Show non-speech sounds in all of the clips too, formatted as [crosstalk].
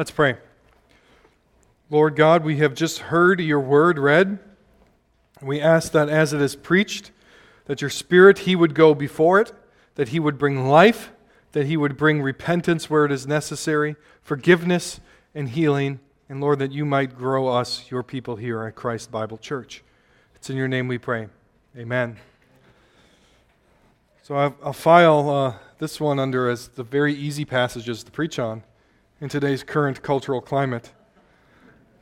Let's pray. Lord God, we have just heard your word read. We ask that as it is preached, that your Spirit, He would go before it, that He would bring life, that He would bring repentance where it is necessary, forgiveness and healing, and Lord, that you might grow us, your people here at Christ Bible Church. It's in your name we pray. Amen. So I'll, file uh, this one under as the very easy passages to preach on in today's current cultural climate.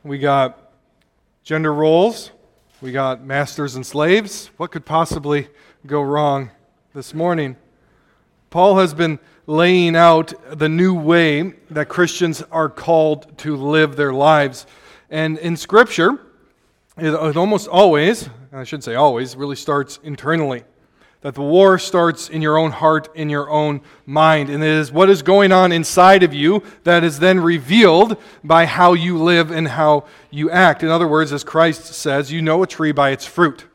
We got gender roles, we got masters and slaves. What could possibly go wrong this morning? Paul has been laying out the new way that Christians are called to live their lives. And in Scripture, it, almost always, I should say always, really starts internally that the war starts in your own heart, in your own mind. And it is what is going on inside of you that is then revealed by how you live and how you act. In other words, as Christ says, you know a tree by its fruit.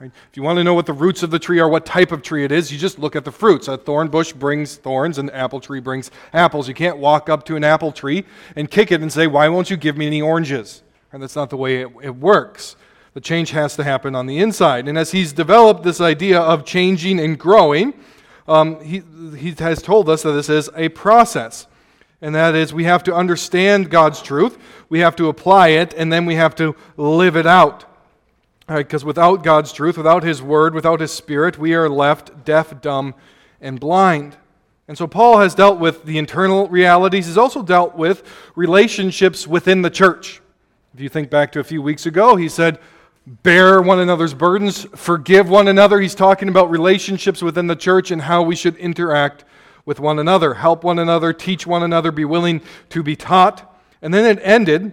Right? If you want to know what the roots of the tree are, what type of tree it is, you just look at the fruits. A thorn bush brings thorns, and an apple tree brings apples. You can't walk up to an apple tree and kick it and say, Why won't you give me any oranges? And that's not the way it, it works. The change has to happen on the inside. And as he's developed this idea of changing and growing, um, he, he has told us that this is a process. And that is, we have to understand God's truth, we have to apply it, and then we have to live it out. Because right, without God's truth, without His Word, without His Spirit, we are left deaf, dumb, and blind. And so Paul has dealt with the internal realities. He's also dealt with relationships within the church. If you think back to a few weeks ago, he said, bear one another's burdens, forgive one another. He's talking about relationships within the church and how we should interact with one another, help one another, teach one another, be willing to be taught. And then it ended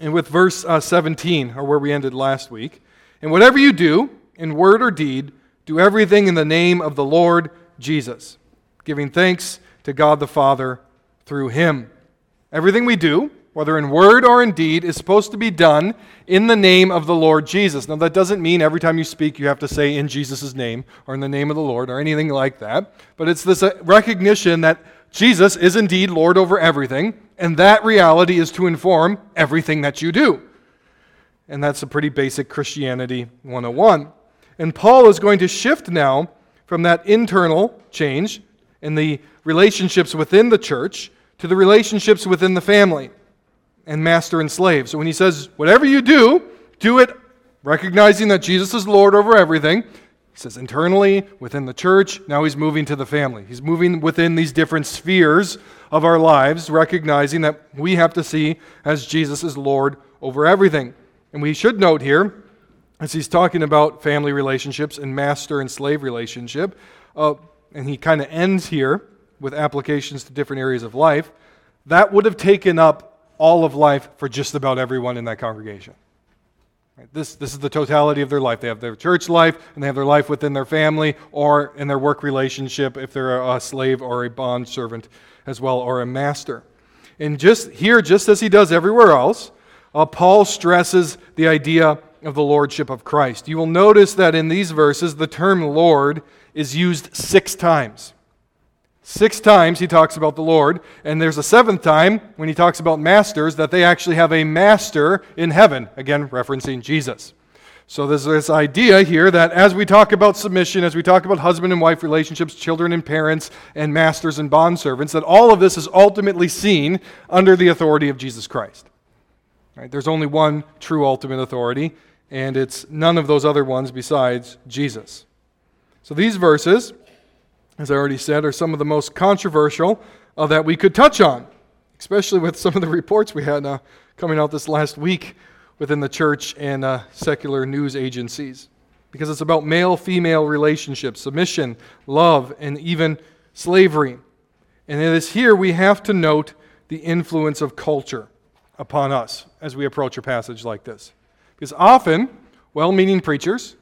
and with verse uh, 17, or where we ended last week. And whatever you do, in word or deed, do everything in the name of the Lord Jesus, giving thanks to God the Father through him. Everything we do, whether in word or in deed, is supposed to be done in the name of the Lord Jesus. Now, that doesn't mean every time you speak you have to say in Jesus' name or in the name of the Lord or anything like that. But it's this uh, recognition that Jesus is indeed Lord over everything, and that reality is to inform everything that you do. And that's a pretty basic Christianity 101. And Paul is going to shift now from that internal change in the relationships within the church to the relationships within the family and master and slave. So when he says, whatever you do, do it recognizing that Jesus is Lord over everything. He says internally, within the church, now he's moving to the family. He's moving within these different spheres of our lives, recognizing that we have to see as Jesus is Lord over everything. And we should note here, as he's talking about family relationships and master and slave relationship, uh, and he kind of ends here with applications to different areas of life, that would have taken up all of life for just about everyone in that congregation. This, this is the totality of their life. They have their church life, and they have their life within their family or in their work relationship if they're a slave or a bond servant as well, or a master. And just here, just as he does everywhere else, uh, Paul stresses the idea of the lordship of Christ. You will notice that in these verses, the term Lord is used six times. Six times he talks about the Lord, and there's a seventh time when he talks about masters that they actually have a master in heaven, again referencing Jesus. So there's this idea here that as we talk about submission, as we talk about husband and wife relationships, children and parents, and masters and bondservants, that all of this is ultimately seen under the authority of Jesus Christ. Right? There's only one true ultimate authority, and it's none of those other ones besides Jesus. So these verses as I already said, are some of the most controversial uh, that we could touch on, especially with some of the reports we had uh, coming out this last week within the church and uh, secular news agencies. Because it's about male female relationships, submission, love, and even slavery. And it is here we have to note the influence of culture upon us as we approach a passage like this. Because often, well meaning preachers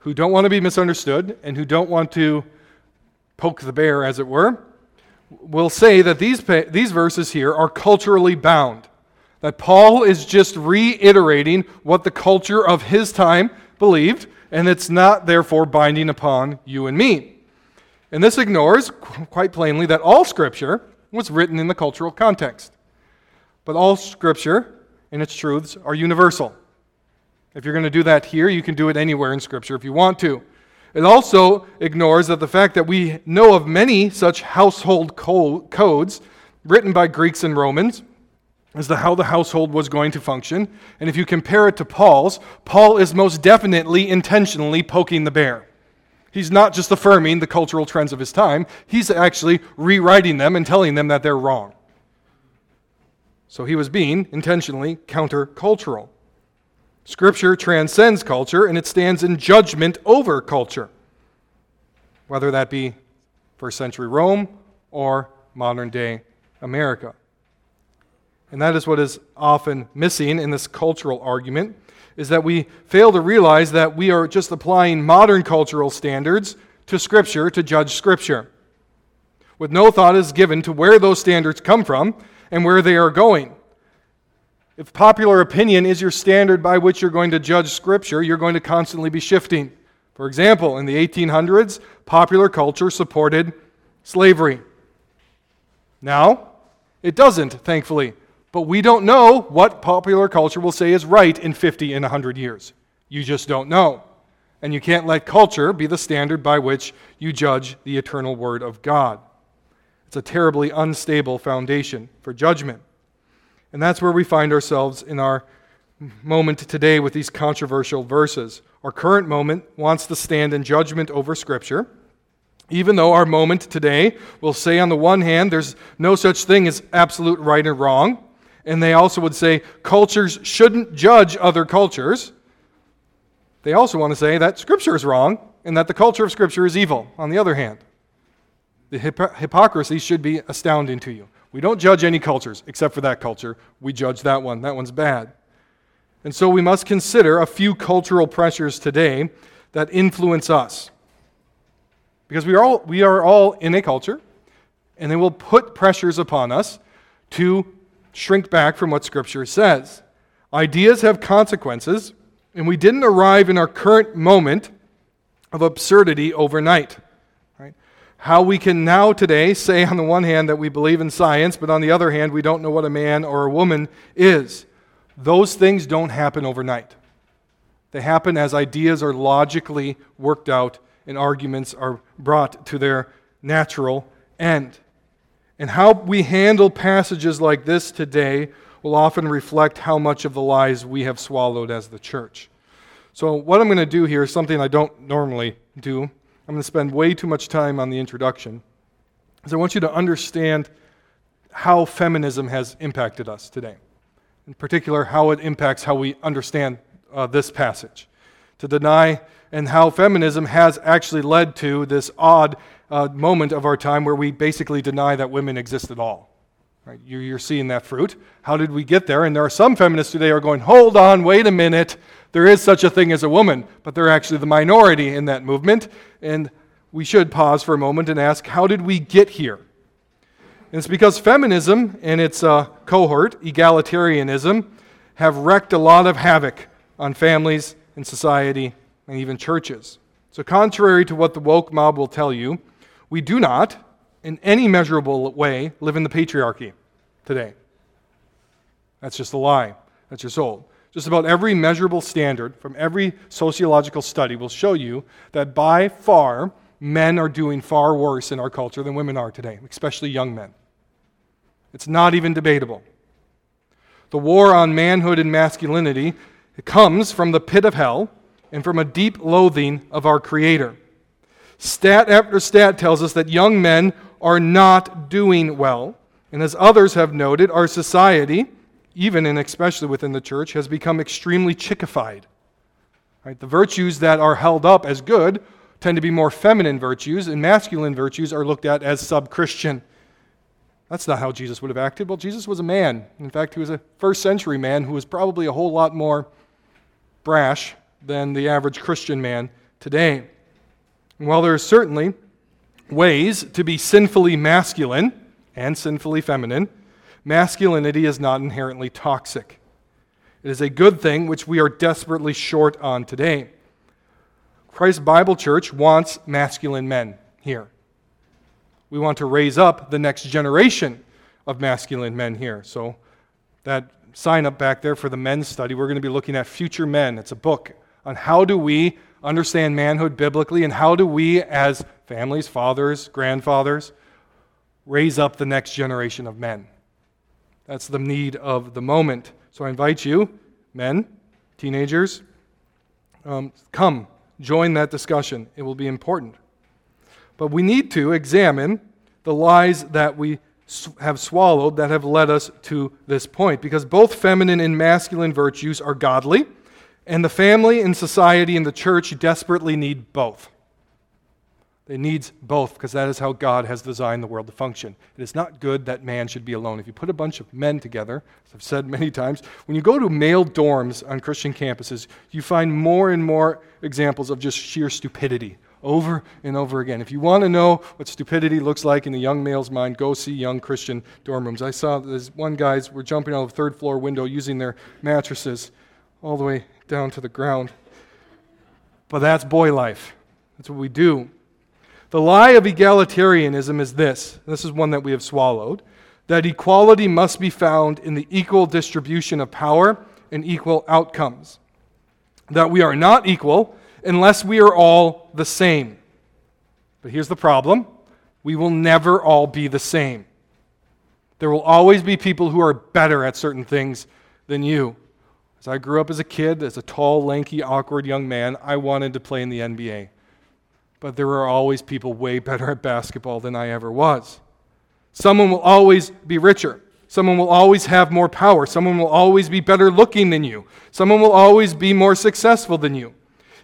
who don't want to be misunderstood and who don't want to poke the bear, as it were, will say that these, these verses here are culturally bound. That Paul is just reiterating what the culture of his time believed, and it's not therefore binding upon you and me. And this ignores, quite plainly, that all Scripture was written in the cultural context. But all Scripture and its truths are universal. If you're going to do that here, you can do it anywhere in Scripture if you want to. It also ignores that the fact that we know of many such household codes written by Greeks and Romans as to how the household was going to function. And if you compare it to Paul's, Paul is most definitely intentionally poking the bear. He's not just affirming the cultural trends of his time, he's actually rewriting them and telling them that they're wrong. So he was being intentionally countercultural. Scripture transcends culture and it stands in judgment over culture, whether that be first century Rome or modern day America. And that is what is often missing in this cultural argument is that we fail to realize that we are just applying modern cultural standards to Scripture to judge Scripture. With no thought is given to where those standards come from and where they are going. If popular opinion is your standard by which you're going to judge Scripture, you're going to constantly be shifting. For example, in the 1800s, popular culture supported slavery. Now, it doesn't, thankfully. But we don't know what popular culture will say is right in 50 and 100 years. You just don't know. And you can't let culture be the standard by which you judge the eternal Word of God. It's a terribly unstable foundation for judgment. And that's where we find ourselves in our moment today with these controversial verses. Our current moment wants to stand in judgment over Scripture. Even though our moment today will say, on the one hand, there's no such thing as absolute right or wrong, and they also would say cultures shouldn't judge other cultures. They also want to say that Scripture is wrong and that the culture of Scripture is evil, on the other hand. The hypocrisy should be astounding to you. We don't judge any cultures except for that culture. We judge that one. That one's bad. And so we must consider a few cultural pressures today that influence us. Because we are all, we are all in a culture, and they will put pressures upon us to shrink back from what Scripture says. Ideas have consequences, and we didn't arrive in our current moment of absurdity overnight. How we can now today say, on the one hand, that we believe in science, but on the other hand, we don't know what a man or a woman is. Those things don't happen overnight. They happen as ideas are logically worked out and arguments are brought to their natural end. And how we handle passages like this today will often reflect how much of the lies we have swallowed as the church. So, what I'm going to do here is something I don't normally do. I'm going to spend way too much time on the introduction. Because I want you to understand how feminism has impacted us today. In particular, how it impacts how we understand uh, this passage. To deny and how feminism has actually led to this odd uh, moment of our time where we basically deny that women exist at all. Right? You're seeing that fruit. How did we get there? And there are some feminists today who are going, hold on, wait a minute. There is such a thing as a woman, but they're actually the minority in that movement. And we should pause for a moment and ask, how did we get here? And it's because feminism and its uh, cohort, egalitarianism, have wreaked a lot of havoc on families and society and even churches. So, contrary to what the woke mob will tell you, we do not, in any measurable way, live in the patriarchy today. That's just a lie. That's just old. Just about every measurable standard from every sociological study will show you that by far, men are doing far worse in our culture than women are today, especially young men. It's not even debatable. The war on manhood and masculinity comes from the pit of hell and from a deep loathing of our Creator. Stat after stat tells us that young men are not doing well. And as others have noted, our society, even and especially within the church, has become extremely chickified. Right? The virtues that are held up as good tend to be more feminine virtues, and masculine virtues are looked at as sub Christian. That's not how Jesus would have acted. Well, Jesus was a man. In fact, he was a first century man who was probably a whole lot more brash than the average Christian man today. And while there are certainly ways to be sinfully masculine and sinfully feminine, masculinity is not inherently toxic. It is a good thing which we are desperately short on today. Christ Bible Church wants masculine men here. We want to raise up the next generation of masculine men here. So that sign up back there for the men's study, we're going to be looking at Future Men. It's a book on how do we understand manhood biblically and how do we, as families, fathers, grandfathers, raise up the next generation of men. That's the need of the moment. So I invite you, men, teenagers, um, come, join that discussion. It will be important. But we need to examine the lies that we have swallowed that have led us to this point because both feminine and masculine virtues are godly, and the family and society and the church desperately need both. It needs both because that is how God has designed the world to function. It is not good that man should be alone. If you put a bunch of men together, as I've said many times, when you go to male dorms on Christian campuses, you find more and more examples of just sheer stupidity over and over again. If you want to know what stupidity looks like in a young male's mind, go see young Christian dorm rooms. I saw this one guys were jumping out of the third floor window using their mattresses all the way down to the ground. But that's boy life. That's what we do. The lie of egalitarianism is this this is one that we have swallowed that equality must be found in the equal distribution of power and equal outcomes. That we are not equal unless we are all the same. But here's the problem we will never all be the same. There will always be people who are better at certain things than you. As I grew up as a kid, as a tall, lanky, awkward young man, I wanted to play in the NBA but there are always people way better at basketball than I ever was. Someone will always be richer. Someone will always have more power. Someone will always be better looking than you. Someone will always be more successful than you.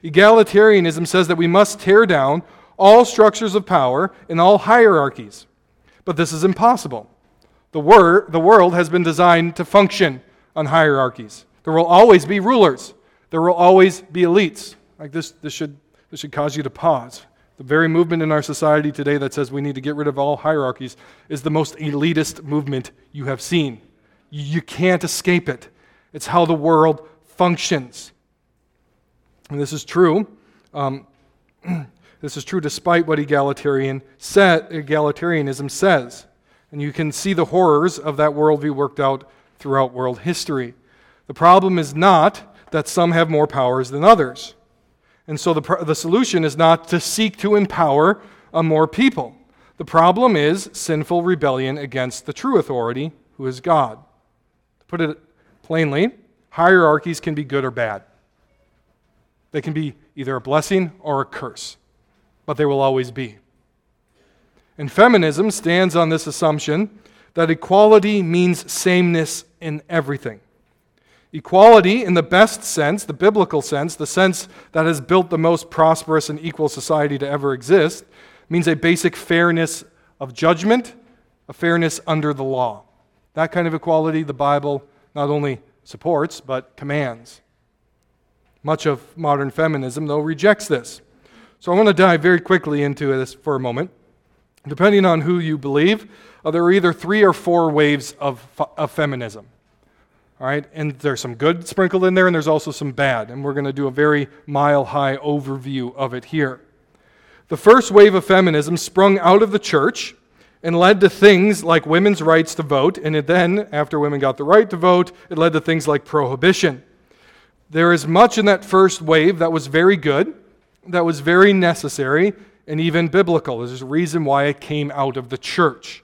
Egalitarianism says that we must tear down all structures of power and all hierarchies. But this is impossible. The, wor- the world has been designed to function on hierarchies. There will always be rulers, there will always be elites. Like this, this, should, this should cause you to pause. The very movement in our society today that says we need to get rid of all hierarchies is the most elitist movement you have seen. You can't escape it. It's how the world functions. And this is true. Um, [clears throat] this is true despite what egalitarian egalitarianism says. And you can see the horrors of that worldview worked out throughout world history. The problem is not that some have more powers than others. And so the, the solution is not to seek to empower uh, more people. The problem is sinful rebellion against the true authority, who is God. To put it plainly, hierarchies can be good or bad. They can be either a blessing or a curse, but they will always be. And feminism stands on this assumption that equality means sameness in everything. Equality, in the best sense, the biblical sense, the sense that has built the most prosperous and equal society to ever exist, means a basic fairness of judgment, a fairness under the law. That kind of equality the Bible not only supports, but commands. Much of modern feminism, though, rejects this. So I want to dive very quickly into this for a moment. Depending on who you believe, there are either three or four waves of, of feminism. All right, and there's some good sprinkled in there, and there's also some bad. And we're going to do a very mile high overview of it here. The first wave of feminism sprung out of the church and led to things like women's rights to vote, and then, after women got the right to vote, it led to things like prohibition. There is much in that first wave that was very good, that was very necessary, and even biblical. There's a reason why it came out of the church.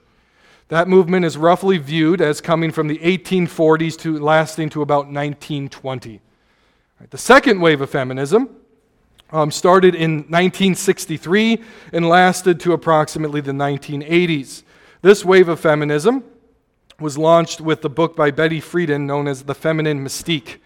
That movement is roughly viewed as coming from the 1840s to lasting to about 1920. Right, the second wave of feminism um, started in 1963 and lasted to approximately the 1980s. This wave of feminism was launched with the book by Betty Friedan known as The Feminine Mystique.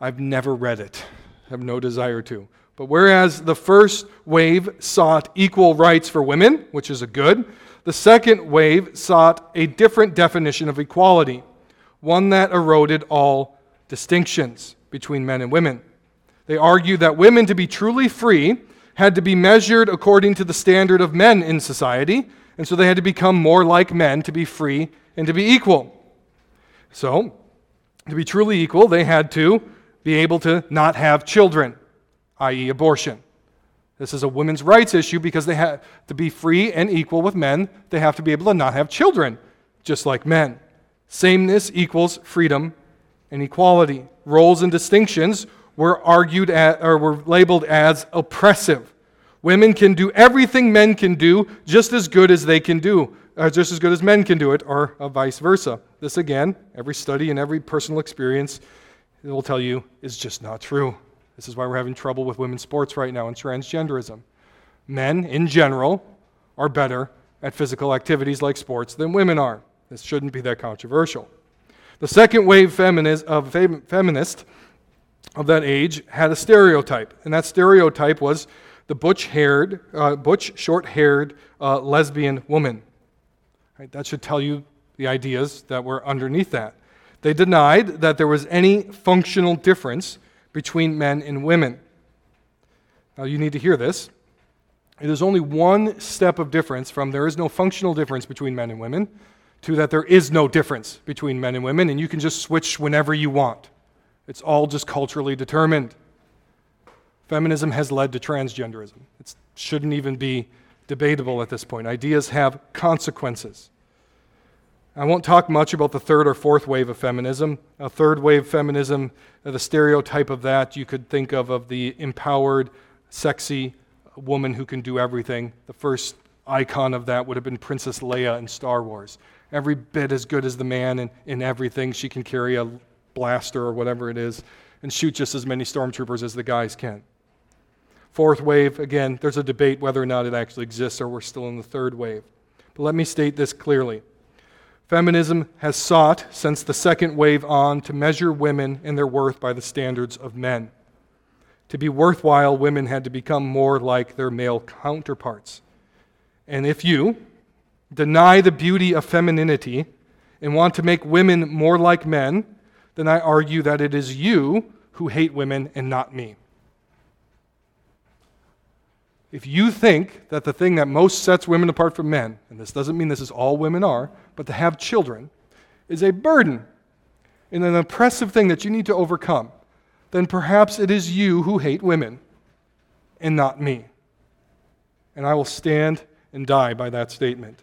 I've never read it, have no desire to. But whereas the first wave sought equal rights for women, which is a good, the second wave sought a different definition of equality, one that eroded all distinctions between men and women. They argued that women, to be truly free, had to be measured according to the standard of men in society, and so they had to become more like men to be free and to be equal. So, to be truly equal, they had to be able to not have children, i.e., abortion. This is a women's rights issue because they have to be free and equal with men. They have to be able to not have children, just like men. Sameness equals freedom and equality. Roles and distinctions were argued at, or were labeled as oppressive. Women can do everything men can do just as good as they can do, or just as good as men can do it, or uh, vice versa. This again, every study and every personal experience will tell you is just not true. This is why we're having trouble with women's sports right now and transgenderism. Men, in general, are better at physical activities like sports than women are. This shouldn't be that controversial. The second wave feminist, of feminist of that age had a stereotype, and that stereotype was the butch-haired, uh, butch, short-haired uh, lesbian woman. Right, that should tell you the ideas that were underneath that. They denied that there was any functional difference between men and women. Now, you need to hear this. It is only one step of difference from there is no functional difference between men and women to that there is no difference between men and women, and you can just switch whenever you want. It's all just culturally determined. Feminism has led to transgenderism. It shouldn't even be debatable at this point. Ideas have consequences. I won't talk much about the third or fourth wave of feminism. A third wave feminism, the stereotype of that you could think of of the empowered, sexy woman who can do everything. The first icon of that would have been Princess Leia in Star Wars. Every bit as good as the man in, in everything. She can carry a blaster or whatever it is and shoot just as many stormtroopers as the guys can. Fourth wave, again, there's a debate whether or not it actually exists or we're still in the third wave. But let me state this clearly. Feminism has sought, since the second wave on, to measure women and their worth by the standards of men. To be worthwhile, women had to become more like their male counterparts. And if you deny the beauty of femininity and want to make women more like men, then I argue that it is you who hate women and not me. If you think that the thing that most sets women apart from men, and this doesn't mean this is all women are, but to have children, is a burden and an oppressive thing that you need to overcome, then perhaps it is you who hate women and not me. And I will stand and die by that statement.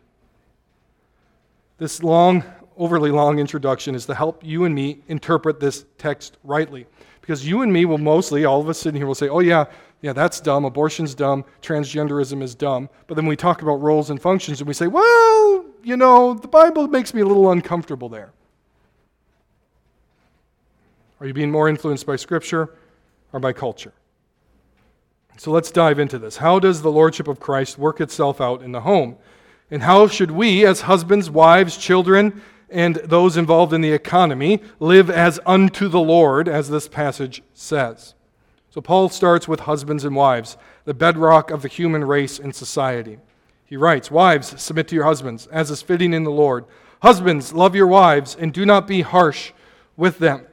This long, overly long introduction is to help you and me interpret this text rightly. Because you and me will mostly, all of us sitting here will say, oh, yeah, yeah, that's dumb. Abortion's dumb. Transgenderism is dumb. But then we talk about roles and functions and we say, well, you know, the Bible makes me a little uncomfortable there. Are you being more influenced by Scripture or by culture? So let's dive into this. How does the Lordship of Christ work itself out in the home? And how should we, as husbands, wives, children, and those involved in the economy, live as unto the Lord, as this passage says? So Paul starts with husbands and wives, the bedrock of the human race and society. He writes, Wives, submit to your husbands, as is fitting in the Lord. Husbands, love your wives, and do not be harsh with them.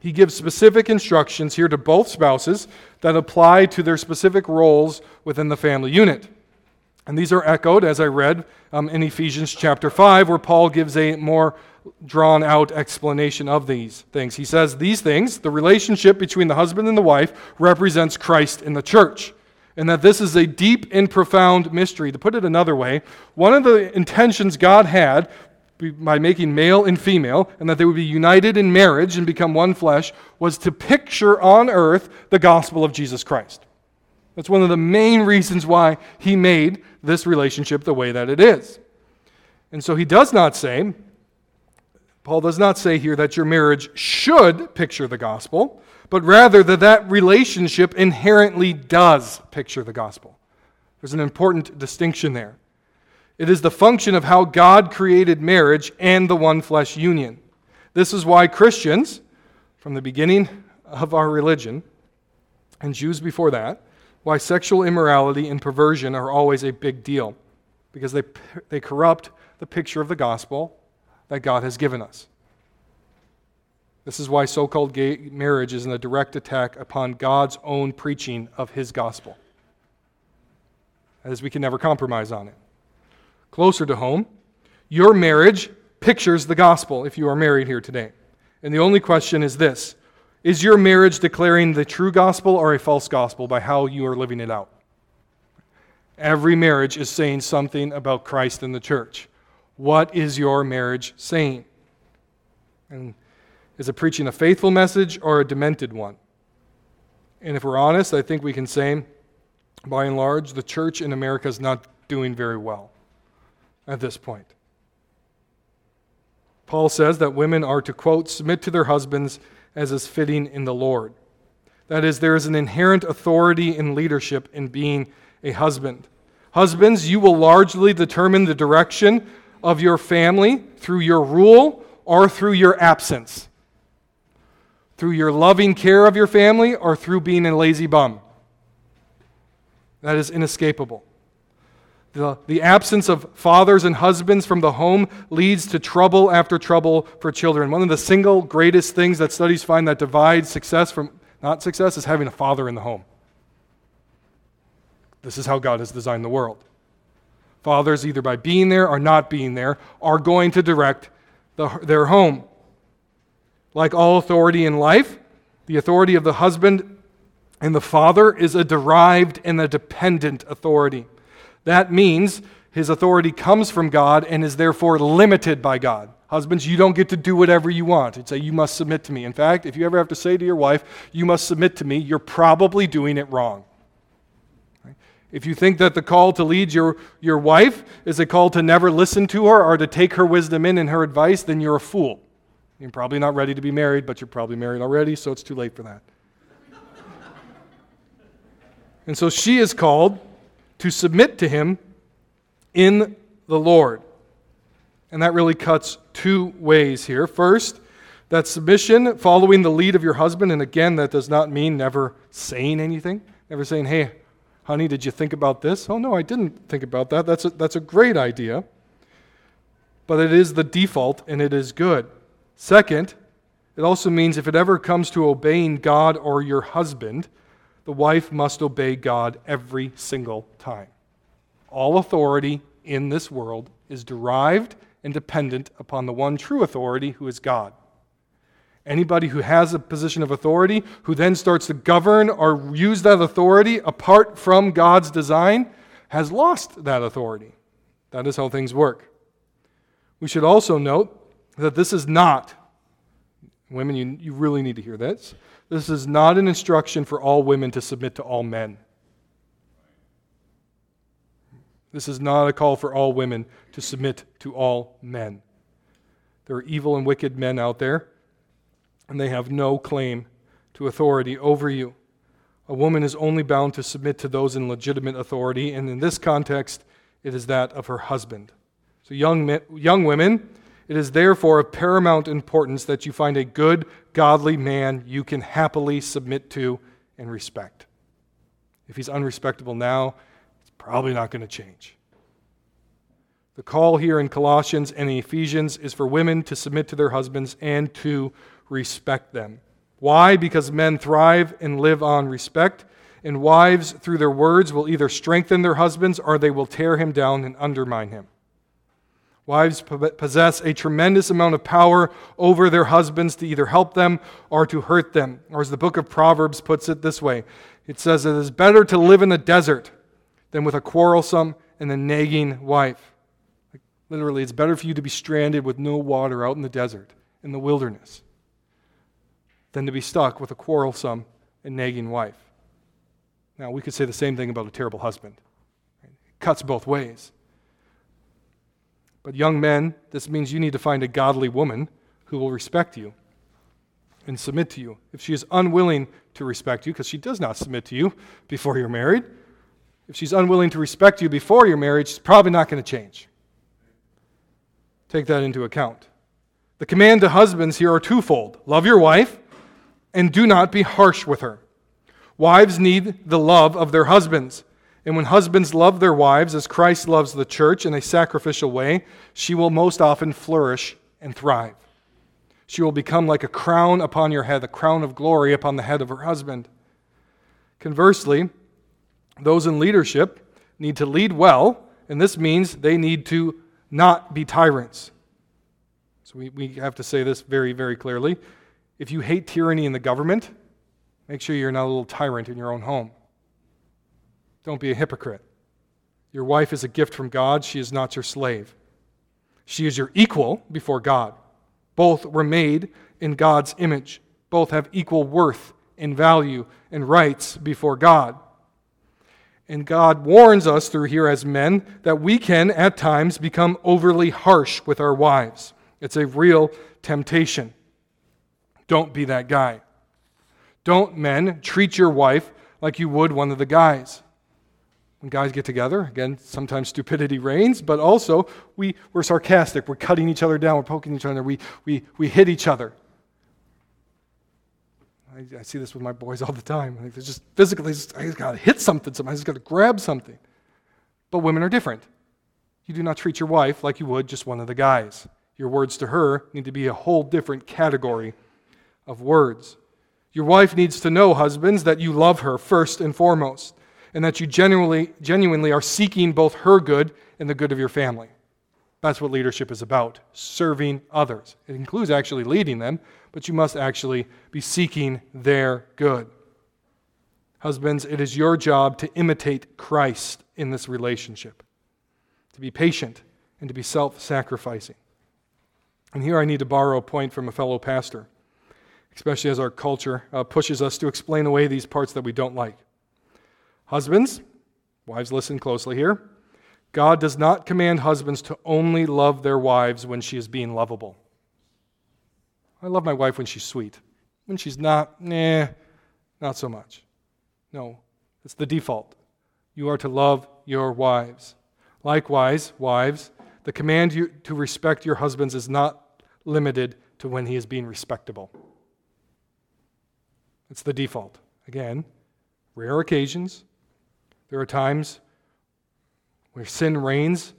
He gives specific instructions here to both spouses that apply to their specific roles within the family unit. And these are echoed, as I read um, in Ephesians chapter 5, where Paul gives a more drawn out explanation of these things. He says these things, the relationship between the husband and the wife, represents Christ in the church. And that this is a deep and profound mystery. To put it another way, one of the intentions God had by making male and female, and that they would be united in marriage and become one flesh, was to picture on earth the gospel of Jesus Christ. That's one of the main reasons why he made this relationship the way that it is. And so he does not say, Paul does not say here that your marriage should picture the gospel, but rather that that relationship inherently does picture the gospel. There's an important distinction there. It is the function of how God created marriage and the one flesh union. This is why Christians, from the beginning of our religion, and Jews before that, why sexual immorality and perversion are always a big deal because they, they corrupt the picture of the gospel that God has given us. This is why so called gay marriage is in a direct attack upon God's own preaching of his gospel, as we can never compromise on it. Closer to home, your marriage pictures the gospel if you are married here today. And the only question is this is your marriage declaring the true gospel or a false gospel by how you are living it out? Every marriage is saying something about Christ and the church. What is your marriage saying? And is it preaching a faithful message or a demented one? And if we're honest, I think we can say, by and large, the church in America is not doing very well at this point. Paul says that women are to, quote, submit to their husbands as is fitting in the Lord. That is, there is an inherent authority in leadership in being a husband. Husbands, you will largely determine the direction of your family through your rule or through your absence. Through your loving care of your family or through being a lazy bum. That is inescapable. The, the absence of fathers and husbands from the home leads to trouble after trouble for children. One of the single greatest things that studies find that divides success from not success is having a father in the home. This is how God has designed the world. Fathers, either by being there or not being there, are going to direct the, their home. Like all authority in life, the authority of the husband and the father is a derived and a dependent authority. That means his authority comes from God and is therefore limited by God. Husbands, you don't get to do whatever you want. He'd say, You must submit to me. In fact, if you ever have to say to your wife, You must submit to me, you're probably doing it wrong. If you think that the call to lead your, your wife is a call to never listen to her or to take her wisdom in and her advice, then you're a fool. You're probably not ready to be married, but you're probably married already, so it's too late for that. [laughs] and so she is called to submit to him in the Lord. And that really cuts two ways here. First, that submission, following the lead of your husband, and again, that does not mean never saying anything, never saying, hey, honey, did you think about this? Oh, no, I didn't think about that. That's a, that's a great idea. But it is the default, and it is good. Second, it also means if it ever comes to obeying God or your husband, the wife must obey God every single time. All authority in this world is derived and dependent upon the one true authority who is God. Anybody who has a position of authority, who then starts to govern or use that authority apart from God's design, has lost that authority. That is how things work. We should also note that this is not, women, you, you really need to hear this. This is not an instruction for all women to submit to all men. This is not a call for all women to submit to all men. There are evil and wicked men out there, and they have no claim to authority over you. A woman is only bound to submit to those in legitimate authority, and in this context, it is that of her husband. So, young, men, young women, it is therefore of paramount importance that you find a good, godly man you can happily submit to and respect. If he's unrespectable now, it's probably not going to change. The call here in Colossians and in Ephesians is for women to submit to their husbands and to respect them. Why? Because men thrive and live on respect, and wives, through their words, will either strengthen their husbands or they will tear him down and undermine him. Wives possess a tremendous amount of power over their husbands to either help them or to hurt them. Or as the book of Proverbs puts it this way it says, It is better to live in a desert than with a quarrelsome and a nagging wife. Like, literally, it's better for you to be stranded with no water out in the desert, in the wilderness, than to be stuck with a quarrelsome and nagging wife. Now, we could say the same thing about a terrible husband. It cuts both ways. But, young men, this means you need to find a godly woman who will respect you and submit to you. If she is unwilling to respect you, because she does not submit to you before you're married, if she's unwilling to respect you before your marriage, she's probably not going to change. Take that into account. The command to husbands here are twofold love your wife and do not be harsh with her. Wives need the love of their husbands. And when husbands love their wives as Christ loves the church in a sacrificial way, she will most often flourish and thrive. She will become like a crown upon your head, a crown of glory upon the head of her husband. Conversely, those in leadership need to lead well, and this means they need to not be tyrants. So we, we have to say this very, very clearly. If you hate tyranny in the government, make sure you're not a little tyrant in your own home. Don't be a hypocrite. Your wife is a gift from God. She is not your slave. She is your equal before God. Both were made in God's image. Both have equal worth and value and rights before God. And God warns us through here as men that we can at times become overly harsh with our wives. It's a real temptation. Don't be that guy. Don't, men, treat your wife like you would one of the guys. When guys get together, again, sometimes stupidity reigns, but also we, we're sarcastic. We're cutting each other down. We're poking each other. We, we, we hit each other. I, I see this with my boys all the time. Like, just physically, just, I just got to hit something. I just got to grab something. But women are different. You do not treat your wife like you would just one of the guys. Your words to her need to be a whole different category of words. Your wife needs to know, husbands, that you love her first and foremost, and that you genuinely, genuinely are seeking both her good and the good of your family. That's what leadership is about serving others. It includes actually leading them, but you must actually be seeking their good. Husbands, it is your job to imitate Christ in this relationship, to be patient and to be self sacrificing. And here I need to borrow a point from a fellow pastor, especially as our culture uh, pushes us to explain away these parts that we don't like. Husbands, wives, listen closely here. God does not command husbands to only love their wives when she is being lovable. I love my wife when she's sweet. When she's not, nah, not so much. No, it's the default. You are to love your wives. Likewise, wives, the command you, to respect your husbands is not limited to when he is being respectable. It's the default. Again, rare occasions. There are times where sin reigns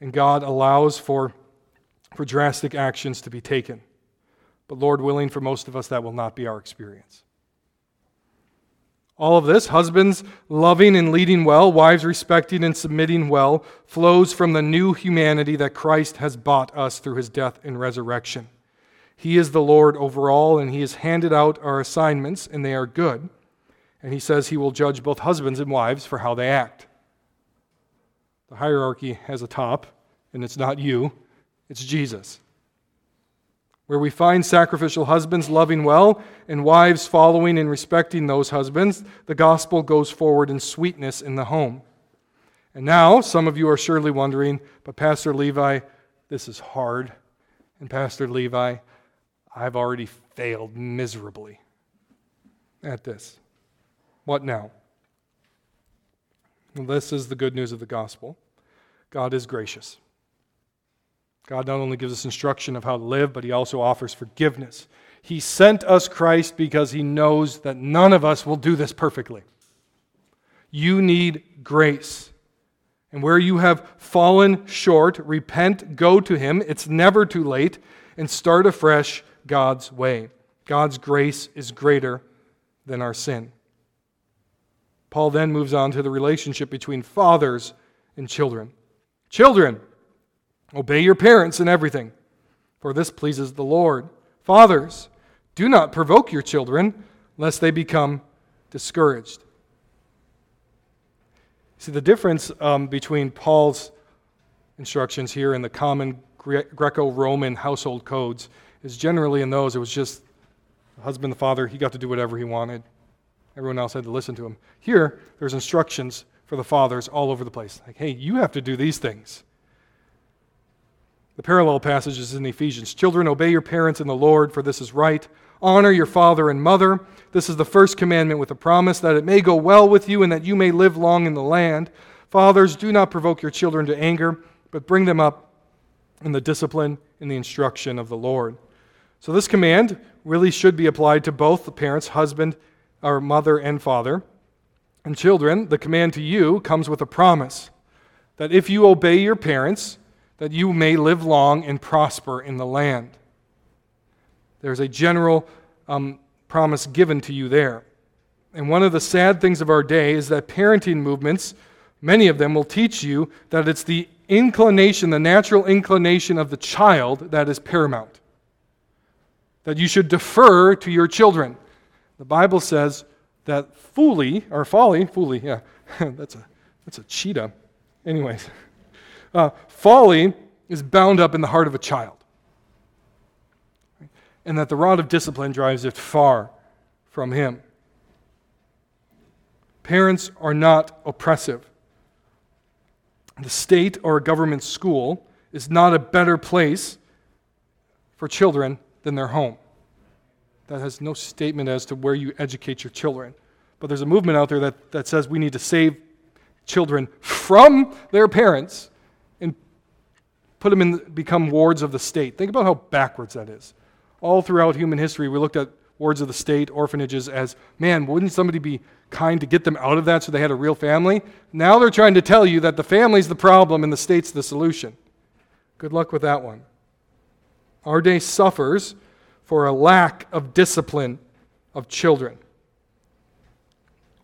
and God allows for, for drastic actions to be taken. But Lord willing, for most of us, that will not be our experience. All of this, husbands loving and leading well, wives respecting and submitting well, flows from the new humanity that Christ has bought us through his death and resurrection. He is the Lord over all, and he has handed out our assignments, and they are good. And he says he will judge both husbands and wives for how they act. The hierarchy has a top, and it's not you, it's Jesus where we find sacrificial husbands loving well and wives following and respecting those husbands, the gospel goes forward in sweetness in the home. And now, some of you are surely wondering, but Pastor Levi, this is hard. And Pastor Levi, I've already failed miserably at this. What now? This is the good news of the gospel God is gracious. God not only gives us instruction of how to live, but He also offers forgiveness. He sent us Christ because He knows that none of us will do this perfectly. You need grace. And where you have fallen short, repent, go to Him. It's never too late, and start afresh God's way. God's grace is greater than our sin. Paul then moves on to the relationship between fathers and children. Children, Obey your parents in everything, for this pleases the Lord. Fathers, do not provoke your children, lest they become discouraged. See, the difference um, between Paul's instructions here and the common Greco Roman household codes is generally in those, it was just the husband, the father, he got to do whatever he wanted. Everyone else had to listen to him. Here, there's instructions for the fathers all over the place. Like, hey, you have to do these things. The parallel passage is in Ephesians. Children, obey your parents in the Lord, for this is right. Honor your father and mother. This is the first commandment with a promise that it may go well with you and that you may live long in the land. Fathers, do not provoke your children to anger, but bring them up in the discipline and the instruction of the Lord. So, this command really should be applied to both the parents, husband, or mother, and father. And children, the command to you comes with a promise that if you obey your parents, that you may live long and prosper in the land. There's a general um, promise given to you there. And one of the sad things of our day is that parenting movements, many of them will teach you that it's the inclination, the natural inclination of the child that is paramount. That you should defer to your children. The Bible says that fully, or folly, fully, yeah, [laughs] that's a, that's a cheetah. Anyways. Uh, folly is bound up in the heart of a child. and that the rod of discipline drives it far from him. Parents are not oppressive. The state or a government school is not a better place for children than their home. That has no statement as to where you educate your children. But there's a movement out there that, that says we need to save children from their parents and put them in, become wards of the state. Think about how backwards that is. All throughout human history, we looked at wards of the state, orphanages, as man, wouldn't somebody be kind to get them out of that so they had a real family? Now they're trying to tell you that the family's the problem and the state's the solution. Good luck with that one. Our day suffers for a lack of discipline of children.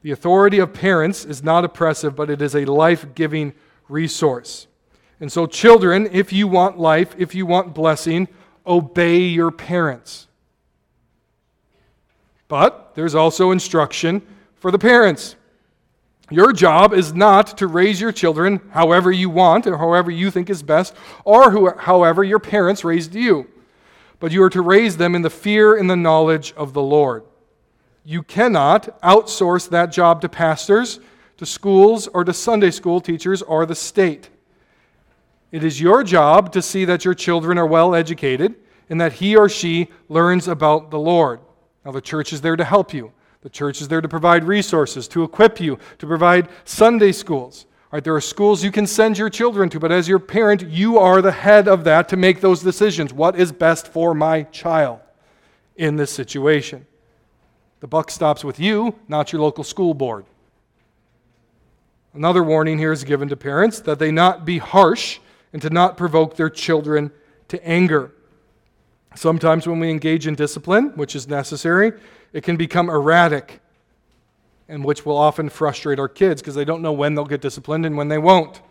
The authority of parents is not oppressive, but it is a life giving resource. And so, children, if you want life, if you want blessing, obey your parents. But there's also instruction for the parents. Your job is not to raise your children however you want or however you think is best, or however your parents raised you, but you are to raise them in the fear and the knowledge of the Lord. You cannot outsource that job to pastors, to schools, or to Sunday school teachers or the state. It is your job to see that your children are well educated and that he or she learns about the Lord. Now, the church is there to help you. The church is there to provide resources, to equip you, to provide Sunday schools. Right, there are schools you can send your children to, but as your parent, you are the head of that to make those decisions. What is best for my child in this situation? The buck stops with you, not your local school board. Another warning here is given to parents that they not be harsh and to not provoke their children to anger. Sometimes when we engage in discipline, which is necessary, it can become erratic, and which will often frustrate our kids because they don't know when they'll get disciplined and when they won't.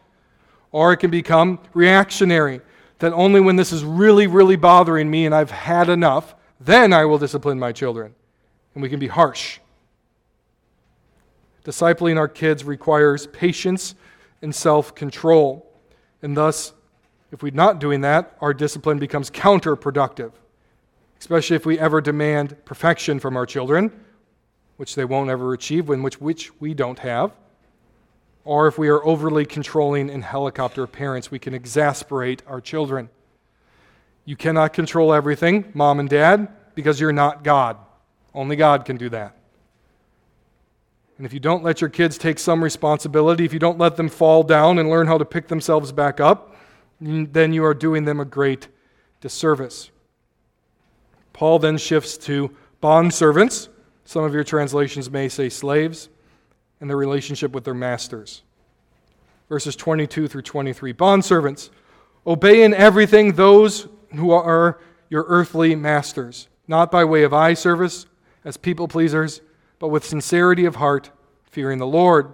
Or it can become reactionary, that only when this is really, really bothering me and I've had enough, then I will discipline my children and we can be harsh. Discipling our kids requires patience and self control. And thus, if we're not doing that, our discipline becomes counterproductive, especially if we ever demand perfection from our children, which they won't ever achieve, and which, which we don't have. Or if we are overly controlling and helicopter parents, we can exasperate our children. You cannot control everything, mom and dad, because you're not God. Only God can do that. And if you don't let your kids take some responsibility, if you don't let them fall down and learn how to pick themselves back up, then you are doing them a great disservice. Paul then shifts to bond servants. Some of your translations may say slaves, and their relationship with their masters. Verses 22 through 23. Bond servants, obey in everything those who are your earthly masters, not by way of eye service as people pleasers, but with sincerity of heart, fearing the Lord.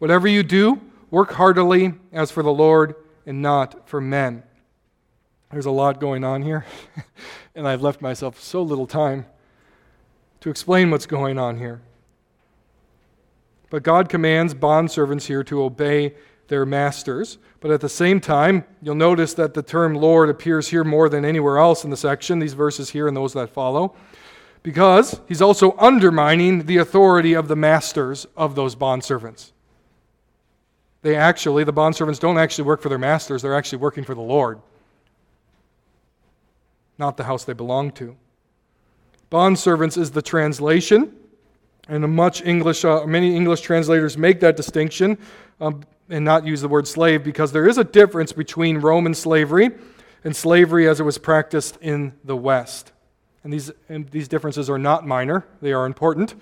Whatever you do, work heartily as for the Lord and not for men. There's a lot going on here, [laughs] and I've left myself so little time to explain what's going on here. But God commands bondservants here to obey their masters. But at the same time, you'll notice that the term Lord appears here more than anywhere else in the section, these verses here and those that follow because he's also undermining the authority of the masters of those bondservants. They actually, the bondservants don't actually work for their masters, they're actually working for the Lord, not the house they belong to. Bondservants is the translation, and much English, uh, many English translators make that distinction um, and not use the word slave because there is a difference between Roman slavery and slavery as it was practiced in the West and these, and these differences are not minor, they are important.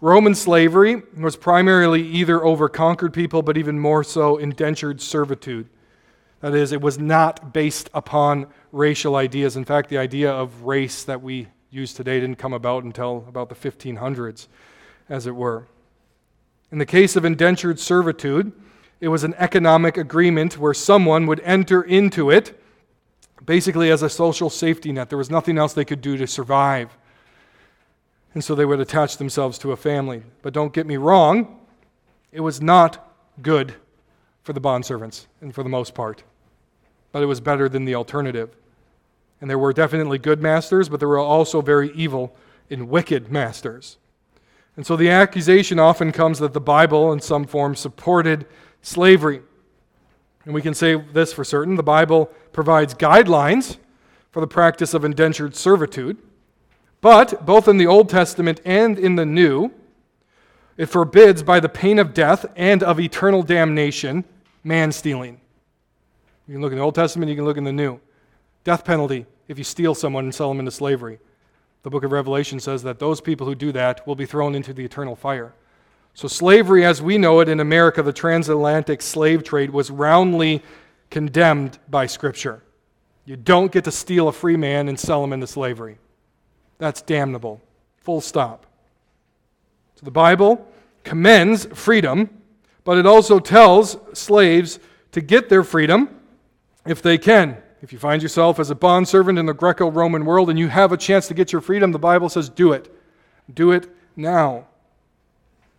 Roman slavery was primarily either over conquered people, but even more so indentured servitude. That is, it was not based upon racial ideas. In fact, the idea of race that we use today didn't come about until about the 1500s, as it were. In the case of indentured servitude, it was an economic agreement where someone would enter into it basically as a social safety net. There was nothing else they could do to survive. And so they would attach themselves to a family. But don't get me wrong, it was not good for the bondservants, and for the most part. But it was better than the alternative. And there were definitely good masters, but there were also very evil and wicked masters. And so the accusation often comes that the Bible, in some form, supported slavery. And we can say this for certain the Bible provides guidelines for the practice of indentured servitude. But both in the Old Testament and in the New, it forbids by the pain of death and of eternal damnation man stealing. You can look in the Old Testament, you can look in the New. Death penalty if you steal someone and sell them into slavery. The book of Revelation says that those people who do that will be thrown into the eternal fire. So, slavery as we know it in America, the transatlantic slave trade, was roundly condemned by Scripture. You don't get to steal a free man and sell him into slavery. That's damnable. Full stop. So the Bible commends freedom, but it also tells slaves to get their freedom if they can. If you find yourself as a bondservant in the Greco Roman world and you have a chance to get your freedom, the Bible says do it. Do it now.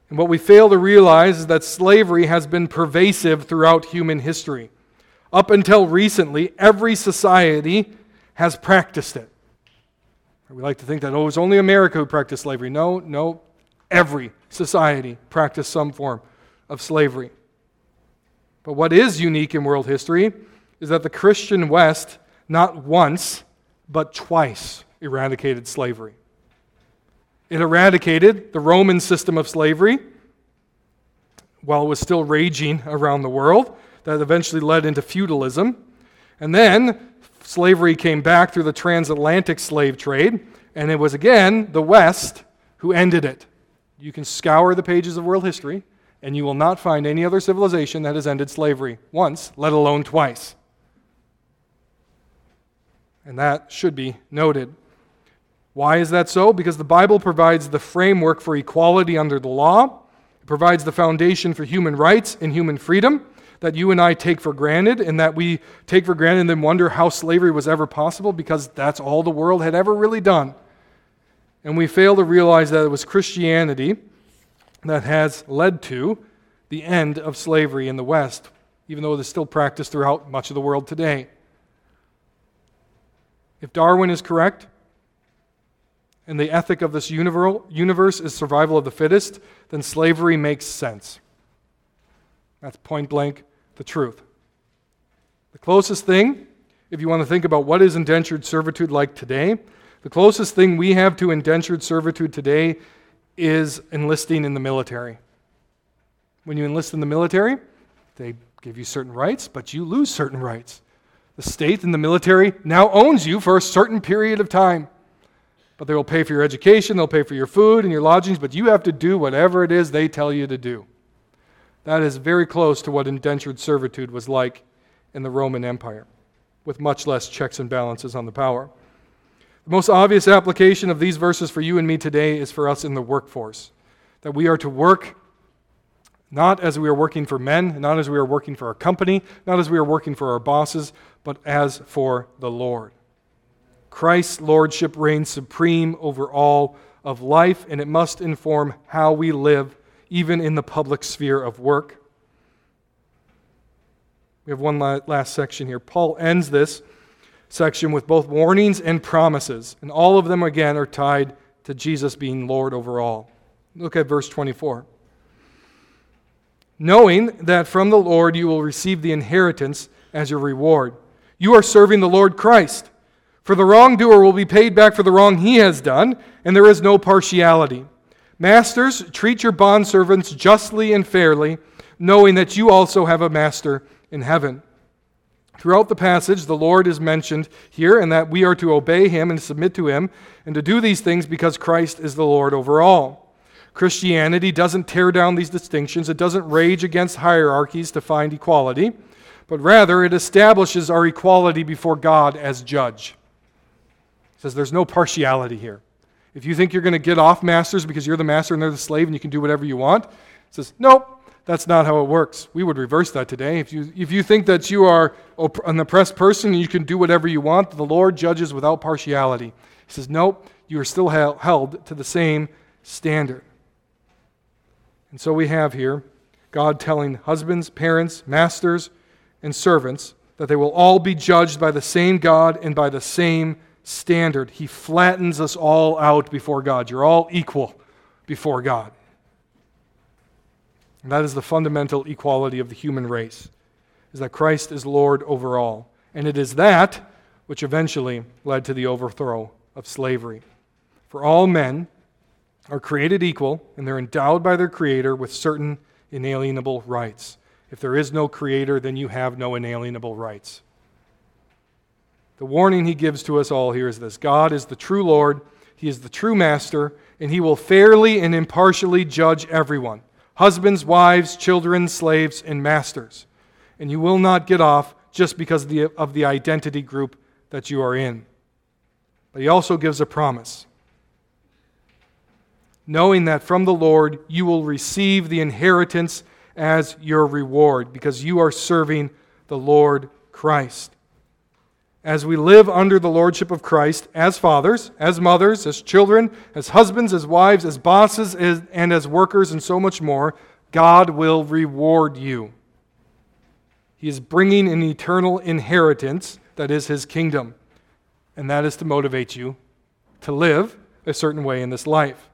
And what we fail to realize is that slavery has been pervasive throughout human history. Up until recently, every society has practiced it. We like to think that, oh, it was only America who practiced slavery. No, no. Every society practiced some form of slavery. But what is unique in world history is that the Christian West not once, but twice eradicated slavery. It eradicated the Roman system of slavery while it was still raging around the world, that eventually led into feudalism. And then slavery came back through the transatlantic slave trade, and it was again the West who ended it. You can scour the pages of world history, and you will not find any other civilization that has ended slavery once, let alone twice. And that should be noted. Why is that so? Because the Bible provides the framework for equality under the law, it provides the foundation for human rights and human freedom that you and I take for granted, and that we take for granted and then wonder how slavery was ever possible because that's all the world had ever really done. And we fail to realize that it was Christianity that has led to the end of slavery in the West, even though it is still practiced throughout much of the world today. If Darwin is correct, and the ethic of this universe is survival of the fittest, then slavery makes sense. That's point blank the truth. The closest thing, if you want to think about what is indentured servitude like today, the closest thing we have to indentured servitude today is enlisting in the military. When you enlist in the military, they give you certain rights, but you lose certain rights. The state and the military now owns you for a certain period of time. But they will pay for your education, they'll pay for your food and your lodgings, but you have to do whatever it is they tell you to do. That is very close to what indentured servitude was like in the Roman Empire, with much less checks and balances on the power. The most obvious application of these verses for you and me today is for us in the workforce. That we are to work not as we are working for men, not as we are working for our company, not as we are working for our bosses, but as for the Lord. Christ's lordship reigns supreme over all of life, and it must inform how we live, even in the public sphere of work. We have one last section here. Paul ends this section with both warnings and promises, and all of them, again, are tied to Jesus being Lord over all. Look at verse 24 knowing that from the Lord you will receive the inheritance as your reward. You are serving the Lord Christ. For the wrongdoer will be paid back for the wrong he has done, and there is no partiality. Masters, treat your bondservants justly and fairly, knowing that you also have a master in heaven. Throughout the passage, the Lord is mentioned here, and that we are to obey him and submit to him, and to do these things because Christ is the Lord over all. Christianity doesn't tear down these distinctions, it doesn't rage against hierarchies to find equality, but rather it establishes our equality before God as judge. It says there's no partiality here. If you think you're going to get off masters because you're the master and they're the slave and you can do whatever you want, it says, nope, that's not how it works. We would reverse that today. If you, if you think that you are an oppressed person and you can do whatever you want, the Lord judges without partiality. He says, nope, you are still held to the same standard. And so we have here God telling husbands, parents, masters, and servants that they will all be judged by the same God and by the same standard. He flattens us all out before God. You're all equal before God. And that is the fundamental equality of the human race, is that Christ is Lord over all. And it is that which eventually led to the overthrow of slavery. For all men are created equal, and they're endowed by their Creator with certain inalienable rights. If there is no Creator, then you have no inalienable rights. The warning he gives to us all here is this God is the true Lord, he is the true Master, and he will fairly and impartially judge everyone husbands, wives, children, slaves, and masters. And you will not get off just because of the, of the identity group that you are in. But he also gives a promise knowing that from the Lord you will receive the inheritance as your reward because you are serving the Lord Christ. As we live under the lordship of Christ as fathers, as mothers, as children, as husbands, as wives, as bosses, as, and as workers, and so much more, God will reward you. He is bringing an eternal inheritance that is his kingdom. And that is to motivate you to live a certain way in this life.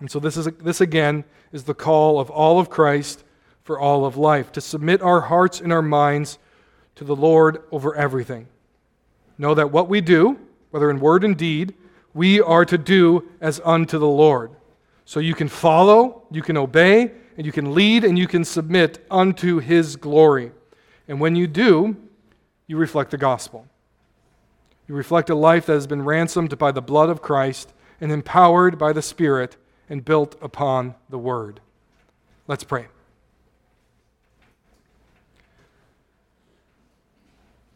And so, this, is, this again is the call of all of Christ for all of life to submit our hearts and our minds to the Lord over everything. Know that what we do, whether in word and deed, we are to do as unto the Lord. So you can follow, you can obey, and you can lead, and you can submit unto His glory. And when you do, you reflect the gospel. You reflect a life that has been ransomed by the blood of Christ and empowered by the Spirit and built upon the Word. Let's pray.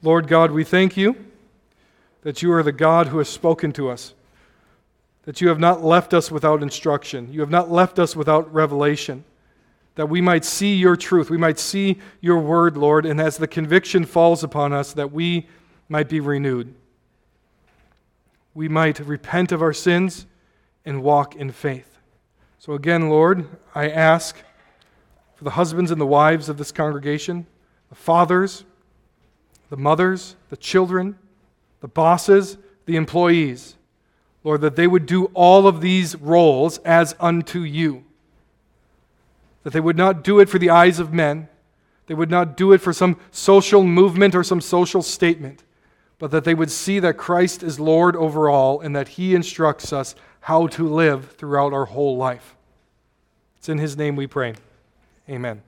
Lord God, we thank you that you are the God who has spoken to us, that you have not left us without instruction, you have not left us without revelation, that we might see your truth, we might see your word, Lord, and as the conviction falls upon us, that we might be renewed. We might repent of our sins and walk in faith. So, again, Lord, I ask for the husbands and the wives of this congregation, the fathers, the mothers, the children, the bosses, the employees, Lord, that they would do all of these roles as unto you. That they would not do it for the eyes of men, they would not do it for some social movement or some social statement, but that they would see that Christ is Lord over all and that He instructs us how to live throughout our whole life. It's in His name we pray. Amen.